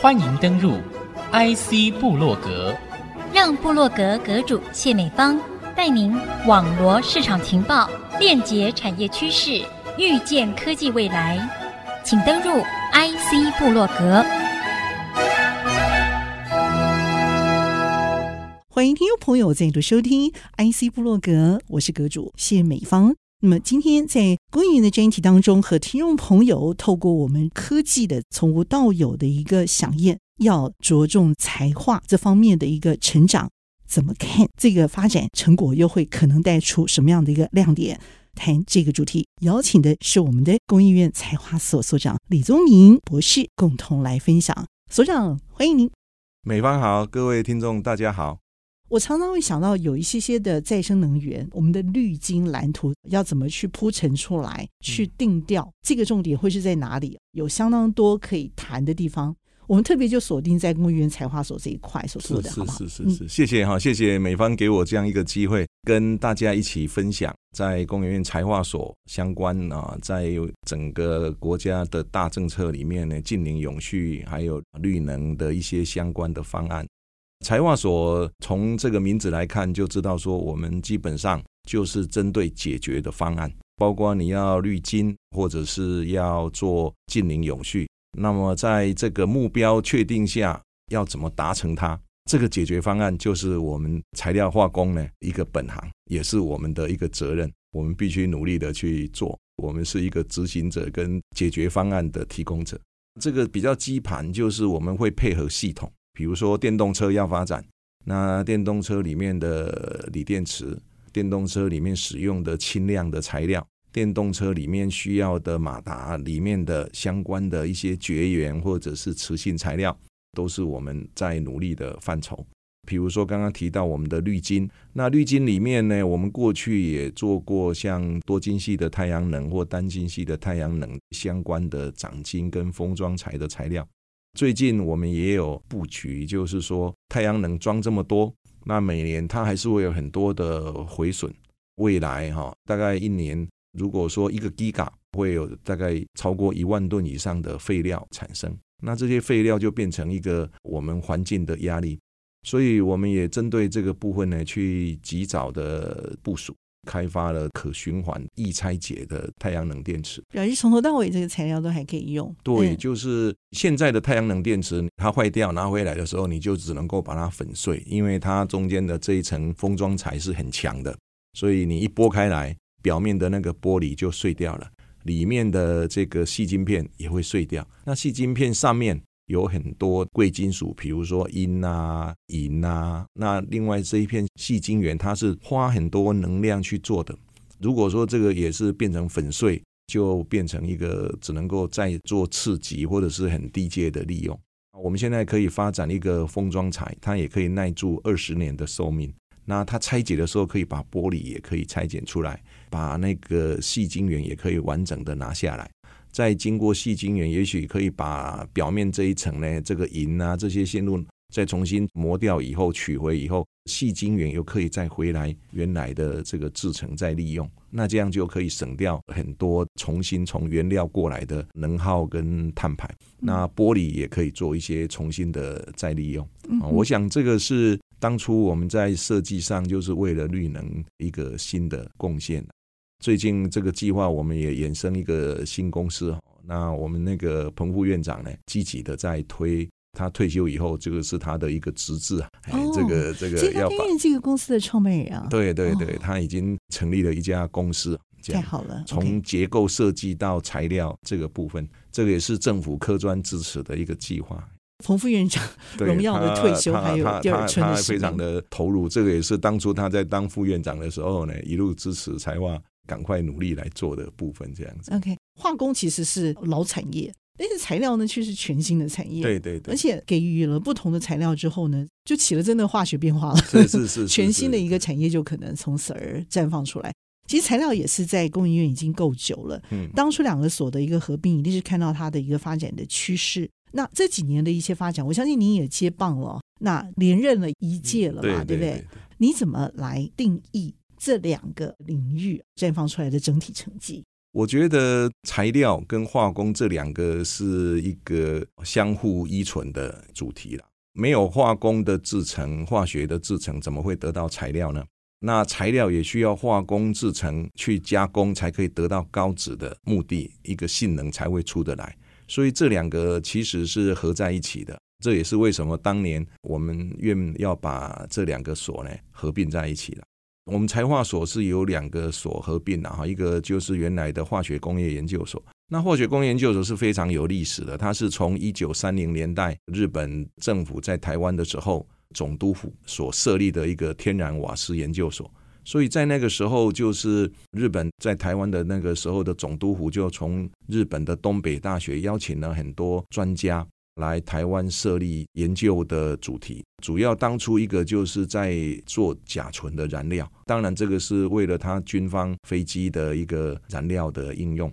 欢迎登入 IC 部落格，让部落格阁主谢美芳带您网罗市场情报，链接产业趋势，预见科技未来。请登入 IC 部落格。欢迎听众朋友再度收听 IC 部落格，我是阁主谢美芳。那么今天在公益院的专题当中，和听众朋友透过我们科技的从无到有的一个响应，要着重材化这方面的一个成长，怎么看这个发展成果，又会可能带出什么样的一个亮点？谈这个主题，邀请的是我们的公益院材化所所长李宗明博士，共同来分享。所长，欢迎您。美方好，各位听众大家好。我常常会想到有一些些的再生能源，我们的绿金蓝图要怎么去铺陈出来，去定调这个重点会是在哪里？有相当多可以谈的地方。我们特别就锁定在工研院材化所这一块所做的，是是是是是，谢谢哈，谢谢美方给我这样一个机会，跟大家一起分享在工研院材化所相关啊，在整个国家的大政策里面呢，近零永续还有绿能的一些相关的方案。材化所从这个名字来看，就知道说我们基本上就是针对解决的方案，包括你要绿金，或者是要做近零永续。那么在这个目标确定下，要怎么达成它？这个解决方案就是我们材料化工呢一个本行，也是我们的一个责任，我们必须努力的去做。我们是一个执行者跟解决方案的提供者。这个比较基盘就是我们会配合系统。比如说电动车要发展，那电动车里面的锂电池，电动车里面使用的轻量的材料，电动车里面需要的马达里面的相关的一些绝缘或者是磁性材料，都是我们在努力的范畴。比如说刚刚提到我们的绿金，那绿金里面呢，我们过去也做过像多晶系的太阳能或单晶系的太阳能相关的长晶跟封装材的材料。最近我们也有布局，就是说太阳能装这么多，那每年它还是会有很多的毁损。未来哈，大概一年，如果说一个 Giga 会有大概超过一万吨以上的废料产生，那这些废料就变成一个我们环境的压力，所以我们也针对这个部分呢，去及早的部署。开发了可循环、易拆解的太阳能电池，表示从头到尾这个材料都还可以用。对，就是现在的太阳能电池，它坏掉拿回来的时候，你就只能够把它粉碎，因为它中间的这一层封装材是很强的，所以你一剥开来，表面的那个玻璃就碎掉了，里面的这个细晶片也会碎掉。那细晶片上面，有很多贵金属，比如说銦啊、银啊。那另外这一片细晶圆，它是花很多能量去做的。如果说这个也是变成粉碎，就变成一个只能够再做次级或者是很低阶的利用。我们现在可以发展一个封装材，它也可以耐住二十年的寿命。那它拆解的时候，可以把玻璃也可以拆解出来，把那个细晶圆也可以完整的拿下来。再经过细晶圆，也许可以把表面这一层呢，这个银啊这些线路再重新磨掉以后取回以后，细晶圆又可以再回来原来的这个制成再利用，那这样就可以省掉很多重新从原料过来的能耗跟碳排。那玻璃也可以做一些重新的再利用。我想这个是当初我们在设计上就是为了绿能一个新的贡献。最近这个计划，我们也衍生一个新公司。那我们那个彭副院长呢，积极的在推。他退休以后，这个是他的一个职责。哎，这个这个要把这个公司的创办人啊，对对对，他已经成立了一家公司。太好了，从结构设计到材料这个部分，这个也是政府科专支持的一个计划。彭副院长荣耀的退休，还有第二春的他非常的投入。这个也是当初他在当副院长的时候呢，一路支持材化。赶快努力来做的部分，这样子。OK，化工其实是老产业，但是材料呢却是全新的产业。对对对，而且给予了不同的材料之后呢，就起了真的化学变化了。是是 是，全新的一个产业就可能从此而绽放出来。其实材料也是在工研院已经够久了。嗯，当初两个所的一个合并，一定是看到它的一个发展的趋势。那这几年的一些发展，我相信您也接棒了，那连任了一届了嘛，对不对？你怎么来定义？这两个领域绽放出来的整体成绩，我觉得材料跟化工这两个是一个相互依存的主题了。没有化工的制程，化学的制程怎么会得到材料呢？那材料也需要化工制程去加工，才可以得到高质的目的，一个性能才会出得来。所以这两个其实是合在一起的。这也是为什么当年我们愿要把这两个所呢合并在一起了。我们材化所是由两个所合并的哈，一个就是原来的化学工业研究所。那化学工业研究所是非常有历史的，它是从一九三零年代日本政府在台湾的时候总督府所设立的一个天然瓦斯研究所，所以在那个时候，就是日本在台湾的那个时候的总督府就从日本的东北大学邀请了很多专家来台湾设立研究的主题，主要当初一个就是在做甲醇的燃料，当然这个是为了它军方飞机的一个燃料的应用。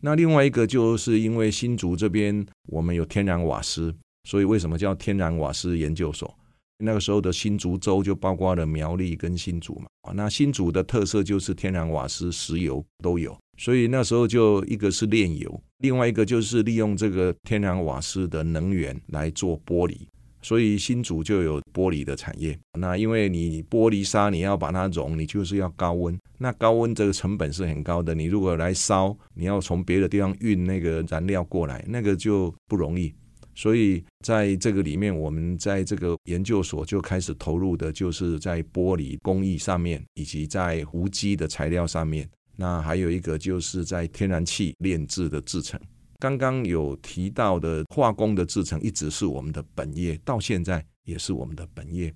那另外一个就是因为新竹这边我们有天然瓦斯，所以为什么叫天然瓦斯研究所？那个时候的新竹州就包括了苗栗跟新竹嘛。那新竹的特色就是天然瓦斯、石油都有，所以那时候就一个是炼油，另外一个就是利用这个天然瓦斯的能源来做玻璃。所以新竹就有玻璃的产业。那因为你玻璃砂你要把它熔，你就是要高温。那高温这个成本是很高的。你如果来烧，你要从别的地方运那个燃料过来，那个就不容易。所以在这个里面，我们在这个研究所就开始投入的，就是在玻璃工艺上面，以及在无机的材料上面。那还有一个就是在天然气炼制的制程。刚刚有提到的化工的制程一直是我们的本业，到现在也是我们的本业。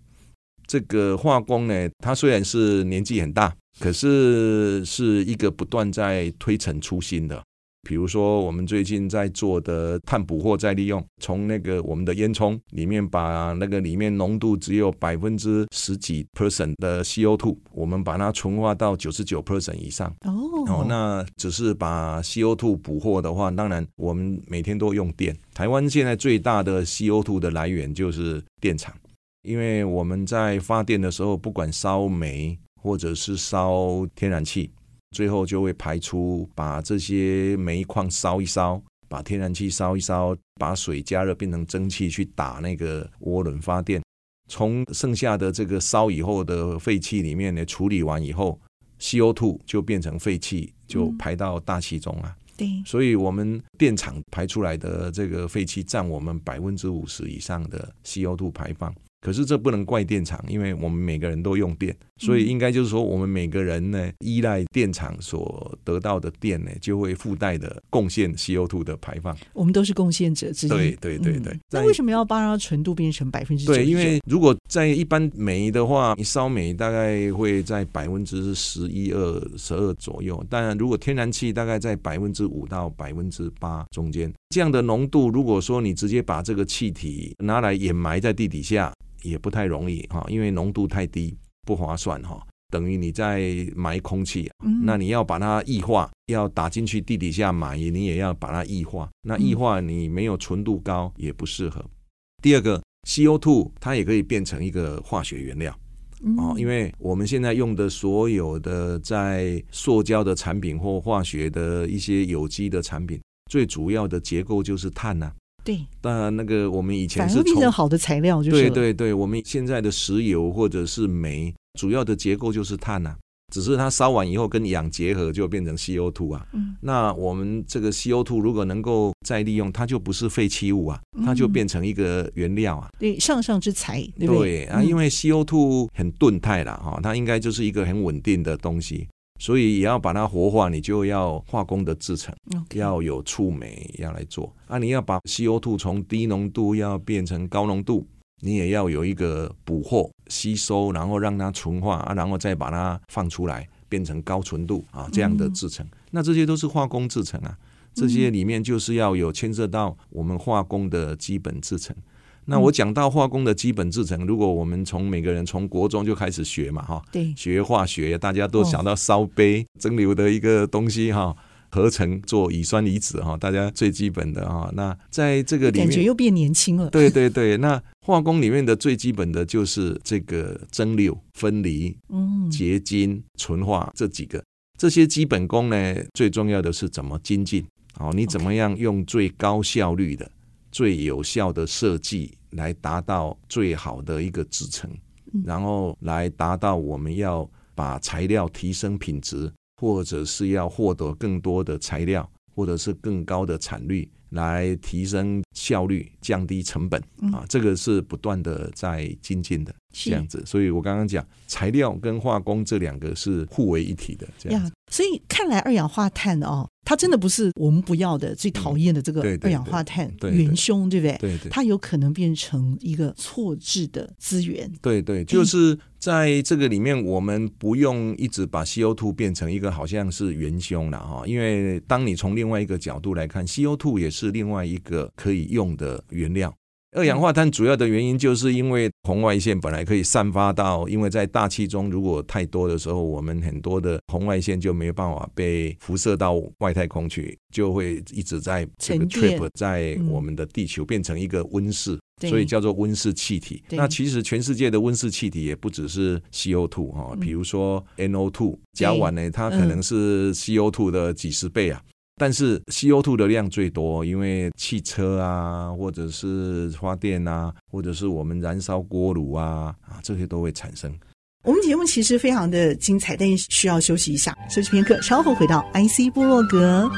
这个化工呢，它虽然是年纪很大，可是是一个不断在推陈出新的。比如说，我们最近在做的碳捕获再利用，从那个我们的烟囱里面把那个里面浓度只有百分之十几 percent 的 CO2，我们把它纯化到九十九 percent 以上。哦，哦，那只是把 CO2 捕获的话，当然我们每天都用电。台湾现在最大的 CO2 的来源就是电厂，因为我们在发电的时候，不管烧煤或者是烧天然气。最后就会排出，把这些煤矿烧一烧，把天然气烧一烧，把水加热变成蒸汽去打那个涡轮发电。从剩下的这个烧以后的废气里面呢，处理完以后，CO2 就变成废气，就排到大气中了。对，所以我们电厂排出来的这个废气占我们百分之五十以上的 CO2 排放。可是这不能怪电厂，因为我们每个人都用电，所以应该就是说，我们每个人呢依赖电厂所得到的电呢，就会附带的贡献 CO2 的排放。我们都是贡献者之一。对对对对。那为什么要把它纯度变成百分之？对，因为如果在一般煤的话，你烧煤大概会在百分之十一二、十二左右，但如果天然气大概在百分之五到百分之八中间。这样的浓度，如果说你直接把这个气体拿来掩埋在地底下。也不太容易哈，因为浓度太低，不划算哈。等于你在埋空气，那你要把它液化，要打进去地底下埋，你也要把它液化。那液化你没有纯度高，也不适合。第二个，CO2 它也可以变成一个化学原料哦，因为我们现在用的所有的在塑胶的产品或化学的一些有机的产品，最主要的结构就是碳呐。对，当然那个我们以前是从变成好的材料，就是对对对，我们现在的石油或者是煤，主要的结构就是碳啊，只是它烧完以后跟氧结合就变成 CO2 啊。嗯，那我们这个 CO2 如果能够再利用，它就不是废弃物啊，它就变成一个原料啊。对，上上之材，对不对？对啊，因为 CO2 很钝态了哈，它应该就是一个很稳定的东西。所以也要把它活化，你就要化工的制成.要有触媒要来做啊。你要把 CO2 从低浓度要变成高浓度，你也要有一个捕获、吸收，然后让它纯化啊，然后再把它放出来变成高纯度啊这样的制成。嗯、那这些都是化工制成啊，这些里面就是要有牵涉到我们化工的基本制程。那我讲到化工的基本制成，如果我们从每个人从国中就开始学嘛，哈，对，学化学，大家都想到烧杯蒸馏的一个东西哈，合成做乙酸离子哈，大家最基本的哈。那在这个里面，感觉又变年轻了。对对对，那化工里面的最基本的就是这个蒸馏、分离、嗯，结晶、纯化这几个。这些基本功呢，最重要的是怎么精进。哦，你怎么样用最高效率的、最有效的设计来达到最好的一个制成，然后来达到我们要把材料提升品质，或者是要获得更多的材料，或者是更高的产率。来提升效率、降低成本。啊，这个是不断的在精进的这样子。所以我刚刚讲材料跟化工这两个是互为一体的这样子。所以看来二氧化碳哦，它真的不是我们不要的、最讨厌的这个二氧化碳元凶，对不对？对对，它有可能变成一个错置的资源。对对，就是在这个里面，我们不用一直把 CO2 变成一个好像是元凶了哈，因为当你从另外一个角度来看，CO2 也是另外一个可以用的原料。二氧化碳主要的原因就是因为红外线本来可以散发到，因为在大气中如果太多的时候，我们很多的红外线就没有办法被辐射到外太空去，就会一直在这个 trip 在我们的地球变成一个温室，所以叫做温室气体。那其实全世界的温室气体也不只是 CO2 哈，比如说 NO2 甲烷呢，它可能是 CO2 的几十倍啊。但是 CO2 的量最多，因为汽车啊，或者是发电啊，或者是我们燃烧锅炉啊，啊，这些都会产生。我们节目其实非常的精彩，但需要休息一下，休息片刻，稍后回到 IC 部落格。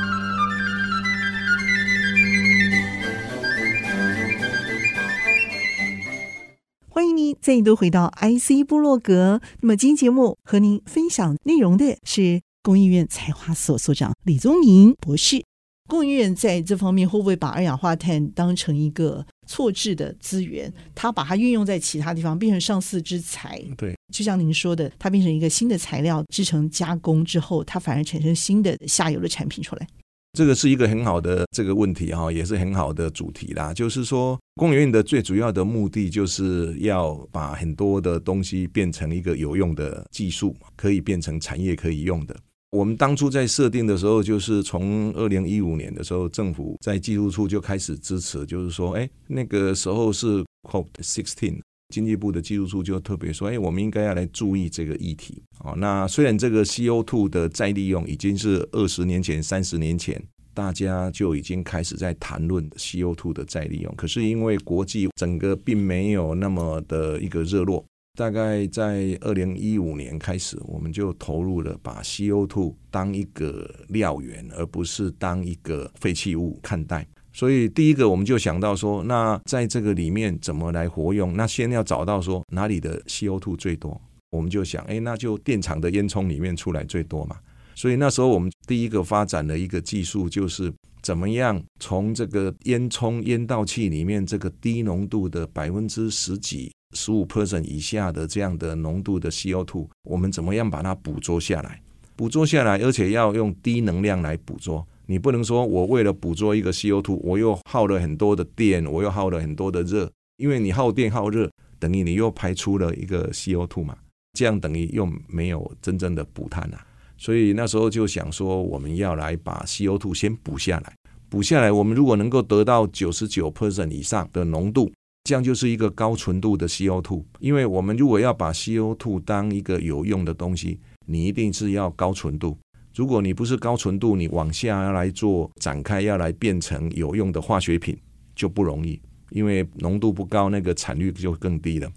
欢迎您再度回到 IC 部落格。那么今天节目和您分享内容的是。工研院材化所所长李宗明博士，工研院在这方面会不会把二氧化碳当成一个错置的资源？它把它运用在其他地方，变成上市之材。对，就像您说的，它变成一个新的材料，制成加工之后，它反而产生新的下游的产品出来。这个是一个很好的这个问题哈，也是很好的主题啦。就是说，工研院的最主要的目的，就是要把很多的东西变成一个有用的技术，可以变成产业可以用的。我们当初在设定的时候，就是从二零一五年的时候，政府在技术处就开始支持，就是说，哎，那个时候是 COP sixteen，经济部的技术处就特别说，哎，我们应该要来注意这个议题。哦，那虽然这个 CO2 的再利用已经是二十年前、三十年前大家就已经开始在谈论 CO2 的再利用，可是因为国际整个并没有那么的一个热络。大概在二零一五年开始，我们就投入了把 CO2 当一个料源，而不是当一个废弃物看待。所以第一个，我们就想到说，那在这个里面怎么来活用？那先要找到说哪里的 CO2 最多，我们就想，哎，那就电厂的烟囱里面出来最多嘛。所以那时候我们第一个发展的一个技术，就是怎么样从这个烟囱烟道气里面这个低浓度的百分之十几。十五 percent 以下的这样的浓度的 CO2，我们怎么样把它捕捉下来？捕捉下来，而且要用低能量来捕捉。你不能说我为了捕捉一个 CO2，我又耗了很多的电，我又耗了很多的热，因为你耗电耗热，等于你又排出了一个 CO2 嘛，这样等于又没有真正的补碳啊。所以那时候就想说，我们要来把 CO2 先捕下来，捕下来，我们如果能够得到九十九 percent 以上的浓度。这样就是一个高纯度的 CO2，因为我们如果要把 CO2 当一个有用的东西，你一定是要高纯度。如果你不是高纯度，你往下要来做展开，要来变成有用的化学品就不容易，因为浓度不高，那个产率就更低了。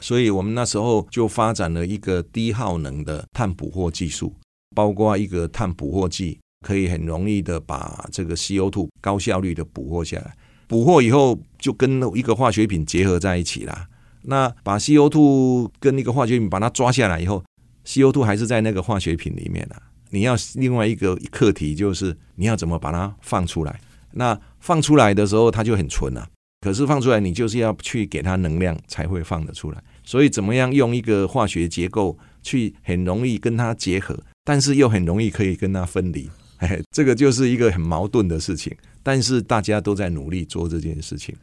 所以我们那时候就发展了一个低耗能的碳捕获技术，包括一个碳捕获剂，可以很容易的把这个 CO2 高效率的捕获下来。捕获以后就跟一个化学品结合在一起了。那把 CO2 跟那个化学品把它抓下来以后，CO2 还是在那个化学品里面了。你要另外一个课题就是你要怎么把它放出来。那放出来的时候它就很纯了，可是放出来你就是要去给它能量才会放得出来。所以怎么样用一个化学结构去很容易跟它结合，但是又很容易可以跟它分离。哎，这个就是一个很矛盾的事情。但是大家都在努力做这件事情，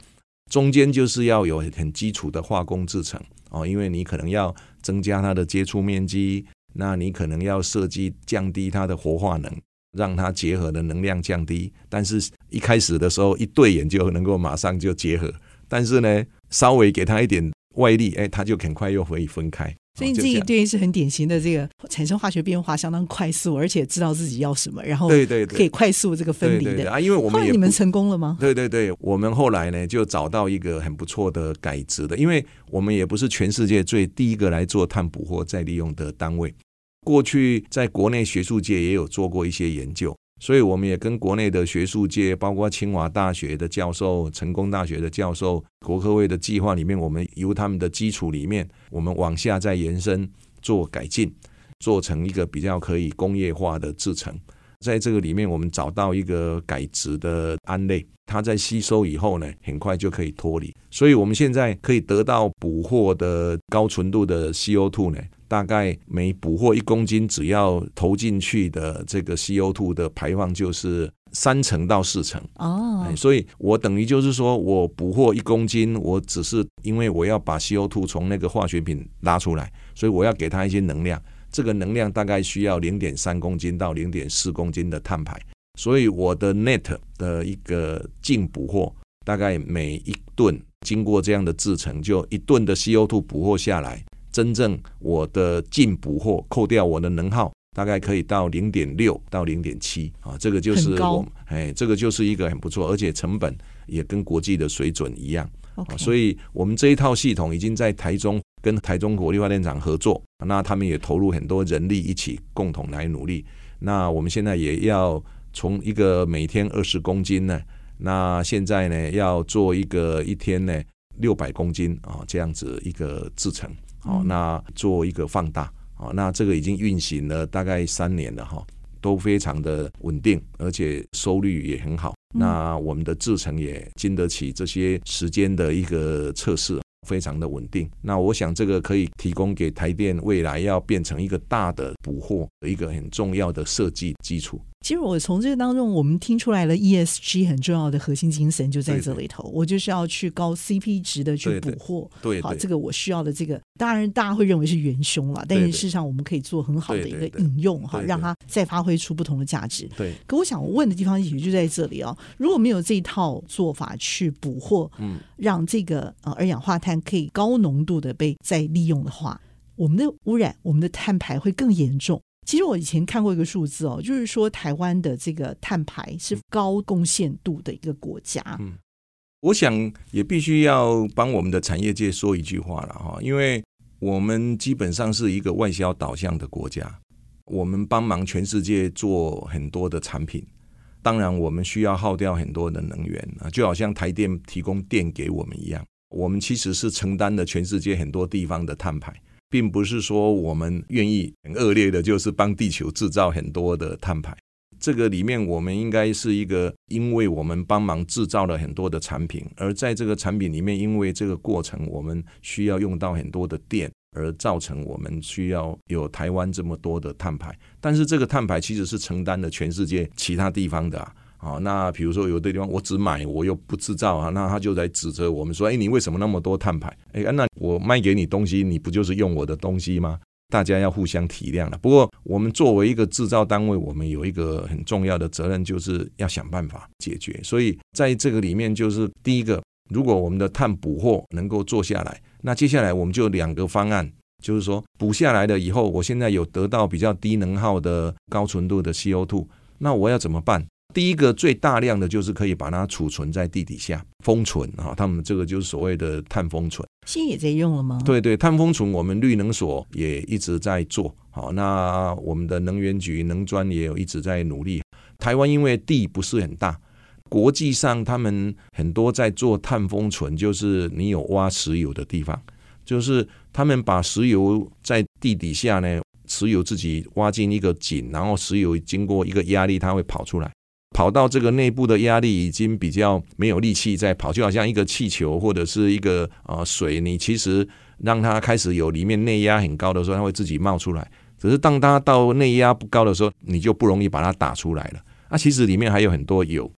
中间就是要有很基础的化工制成哦，因为你可能要增加它的接触面积，那你可能要设计降低它的活化能，让它结合的能量降低。但是一开始的时候一对眼就能够马上就结合，但是呢，稍微给它一点外力，哎，它就很快又可以分开。所以你自己对是很典型的这个产生化学变化相当快速，而且知道自己要什么，然后对对可以快速这个分离的啊。因为我们也你们成功了吗？对对对，我们后来呢就找到一个很不错的改质的，因为我们也不是全世界最第一个来做碳捕获再利用的单位，过去在国内学术界也有做过一些研究。所以我们也跟国内的学术界，包括清华大学的教授、成功大学的教授、国科会的计划里面，我们由他们的基础里面，我们往下再延伸做改进，做成一个比较可以工业化的制程。在这个里面，我们找到一个改质的胺类，它在吸收以后呢，很快就可以脱离。所以我们现在可以得到捕获的高纯度的 CO2 呢。大概每捕获一公斤，只要投进去的这个 CO2 的排放就是三成到四成哦。所以我等于就是说我捕获一公斤，我只是因为我要把 CO2 从那个化学品拉出来，所以我要给它一些能量。这个能量大概需要零点三公斤到零点四公斤的碳排，所以我的 net 的一个净捕获，大概每一吨经过这样的制程，就一吨的 CO2 捕获下来。真正我的进补货扣掉我的能耗，大概可以到零点六到零点七啊，这个就是我哎，这个就是一个很不错，而且成本也跟国际的水准一样。Okay. 所以我们这一套系统已经在台中跟台中国力发电厂合作，那他们也投入很多人力一起共同来努力。那我们现在也要从一个每天二十公斤呢，那现在呢要做一个一天呢六百公斤啊这样子一个制程。好，那做一个放大，好，那这个已经运行了大概三年了哈，都非常的稳定，而且收率也很好。那我们的制程也经得起这些时间的一个测试，非常的稳定。那我想这个可以提供给台电未来要变成一个大的捕获的一个很重要的设计基础。其实我从这个当中，我们听出来了 ESG 很重要的核心精神就在这里头。我就是要去高 CP 值的去捕获，对，对，对，好，这个我需要的这个，当然大家会认为是元凶了，但是事实上我们可以做很好的一个引用哈，让它再发挥出不同的价值。对，可我想问的地方也就在这里哦，如果没有这一套做法去捕获，嗯，让这个呃二氧化碳可以高浓度的被再利用的话，我们的污染，我们的碳排会更严重。其实我以前看过一个数字哦，就是说台湾的这个碳排是高贡献度的一个国家。嗯，我想也必须要帮我们的产业界说一句话了哈，因为我们基本上是一个外销导向的国家，我们帮忙全世界做很多的产品，当然我们需要耗掉很多的能源啊，就好像台电提供电给我们一样，我们其实是承担了全世界很多地方的碳排。并不是说我们愿意很恶劣的，就是帮地球制造很多的碳排。这个里面，我们应该是一个，因为我们帮忙制造了很多的产品，而在这个产品里面，因为这个过程我们需要用到很多的电，而造成我们需要有台湾这么多的碳排。但是这个碳排其实是承担了全世界其他地方的啊。好，那比如说有的地方我只买，我又不制造啊，那他就在指责我们说，哎，你为什么那么多碳排？哎，那我卖给你东西，你不就是用我的东西吗？大家要互相体谅了。不过我们作为一个制造单位，我们有一个很重要的责任，就是要想办法解决。所以在这个里面，就是第一个，如果我们的碳捕获能够做下来，那接下来我们就两个方案，就是说补下来了以后，我现在有得到比较低能耗的高纯度的 CO2，那我要怎么办？第一个最大量的就是可以把它储存在地底下封存啊，他们这个就是所谓的碳封存。现在也在用了吗？对对，碳封存我们绿能所也一直在做。好，那我们的能源局能专也有一直在努力。台湾因为地不是很大，国际上他们很多在做碳封存，就是你有挖石油的地方，就是他们把石油在地底下呢，石油自己挖进一个井，然后石油经过一个压力，它会跑出来。跑到这个内部的压力已经比较没有力气再跑，就好像一个气球或者是一个呃水，你其实让它开始有里面内压很高的时候，它会自己冒出来。只是当它到内压不高的时候，你就不容易把它打出来了。那其实里面还有很多油，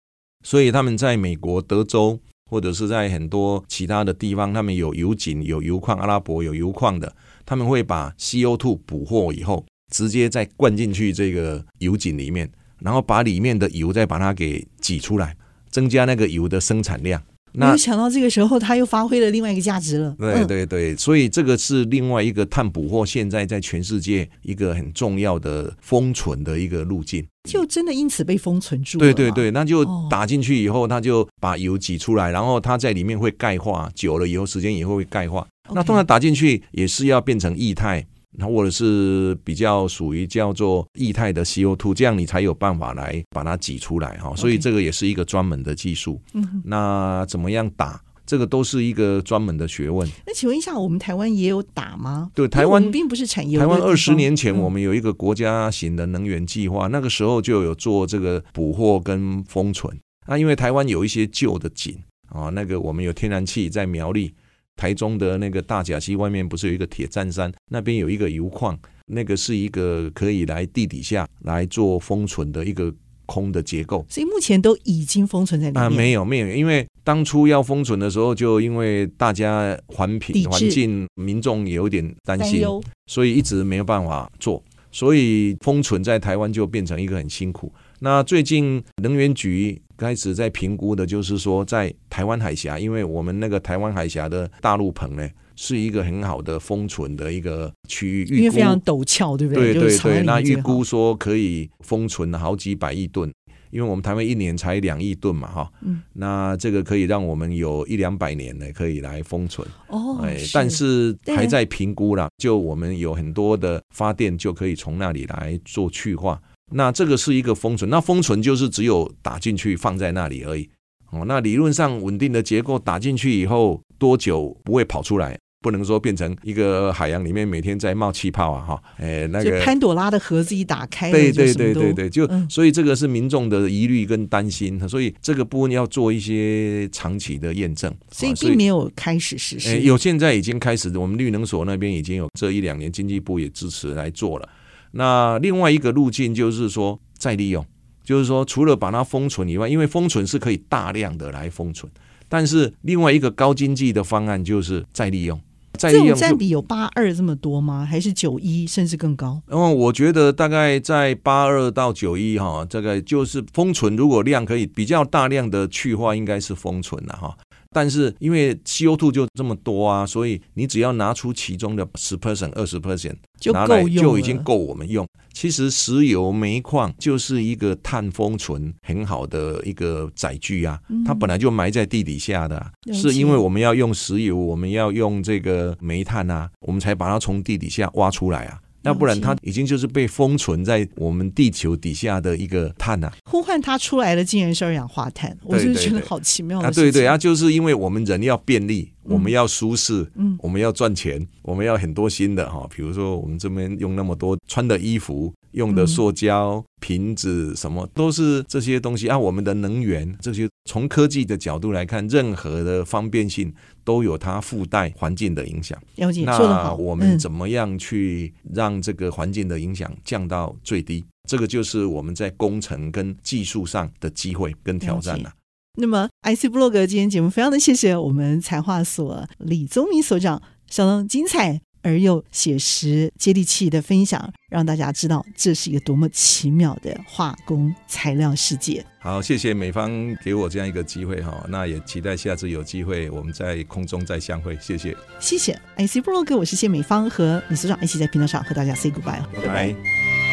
所以他们在美国德州或者是在很多其他的地方，他们有油井、有油矿，阿拉伯有油矿的，他们会把 CO2 捕获以后，直接再灌进去这个油井里面。然后把里面的油再把它给挤出来，增加那个油的生产量。没有想到这个时候它又发挥了另外一个价值了。对对对，所以这个是另外一个碳捕获，现在在全世界一个很重要的封存的一个路径，就真的因此被封存住了。对对对，那就打进去以后，它就把油挤出来，然后它在里面会钙化，久了以后时间以后会钙化。那通常打进去也是要变成液态。那或者是比较属于叫做液态的 CO2，这样你才有办法来把它挤出来哈。所以这个也是一个专门的技术。嗯，那怎么样打？这个都是一个专门的学问。那请问一下，我们台湾也有打吗？对，台湾并不是产业。台湾二十年前，我们有一个国家型的能源计划，那个时候就有做这个捕获跟封存。那因为台湾有一些旧的井啊，那个我们有天然气在苗栗。台中的那个大甲溪外面不是有一个铁站山，那边有一个油矿，那个是一个可以来地底下来做封存的一个空的结构。所以目前都已经封存在里面。啊，没有没有，因为当初要封存的时候，就因为大家环评环境民众也有点担心，所以一直没有办法做，所以封存在台湾就变成一个很辛苦。那最近能源局开始在评估的，就是说在台湾海峡，因为我们那个台湾海峡的大陆棚呢，是一个很好的封存的一个区域，因为非常陡峭，对不对？对对对，那预估说可以封存好几百亿吨，因为我们台湾一年才两亿吨嘛，哈，嗯，那这个可以让我们有一两百年呢，可以来封存。哦，哎，但是还在评估啦，就我们有很多的发电就可以从那里来做去化。那这个是一个封存，那封存就是只有打进去放在那里而已。哦，那理论上稳定的结构打进去以后多久不会跑出来？不能说变成一个海洋里面每天在冒气泡啊！哈，哎，那个潘朵拉的盒子一打开，对对对对对，就所以这个是民众的疑虑跟担心，所以这个部分要做一些长期的验证。所以并没有开始实施，有现在已经开始，我们绿能所那边已经有这一两年经济部也支持来做了。那另外一个路径就是说再利用，就是说除了把它封存以外，因为封存是可以大量的来封存，但是另外一个高经济的方案就是再利用。再利用这种占比有八二这么多吗？还是九一甚至更高？嗯，我觉得大概在八二到九一哈，这个就是封存，如果量可以比较大量的去化，应该是封存了哈。但是因为 CO2 就这么多啊，所以你只要拿出其中的十 percent、二十 percent 拿来就已经够我们用。其实石油、煤矿就是一个碳封存很好的一个载具啊，它本来就埋在地底下的，是因为我们要用石油，我们要用这个煤炭啊，我们才把它从地底下挖出来啊。要不然它已经就是被封存在我们地球底下的一个碳呐、啊，呼唤它出来的竟然是二氧化碳，我就觉得好奇妙的。啊，对对啊，就是因为我们人要便利，我们要舒适，嗯，我们要赚钱，我们要很多新的哈，比如说我们这边用那么多穿的衣服。用的塑胶瓶子什么都是这些东西啊，我们的能源这些从科技的角度来看，任何的方便性都有它附带环境的影响。了解，那我们怎么样去让这个环境的影响降到最低？这个就是我们在工程跟技术上的机会跟挑战了。那么，IC 部落格今天节目非常的谢谢我们材化所李宗明所长，相当精彩。而又写实、接地气的分享，让大家知道这是一个多么奇妙的化工材料世界。好，谢谢美方给我这样一个机会哈，那也期待下次有机会我们在空中再相会。谢谢，谢谢。IC 部落格，我是谢美方，和李所长一起在频道上和大家 say goodbye。拜拜。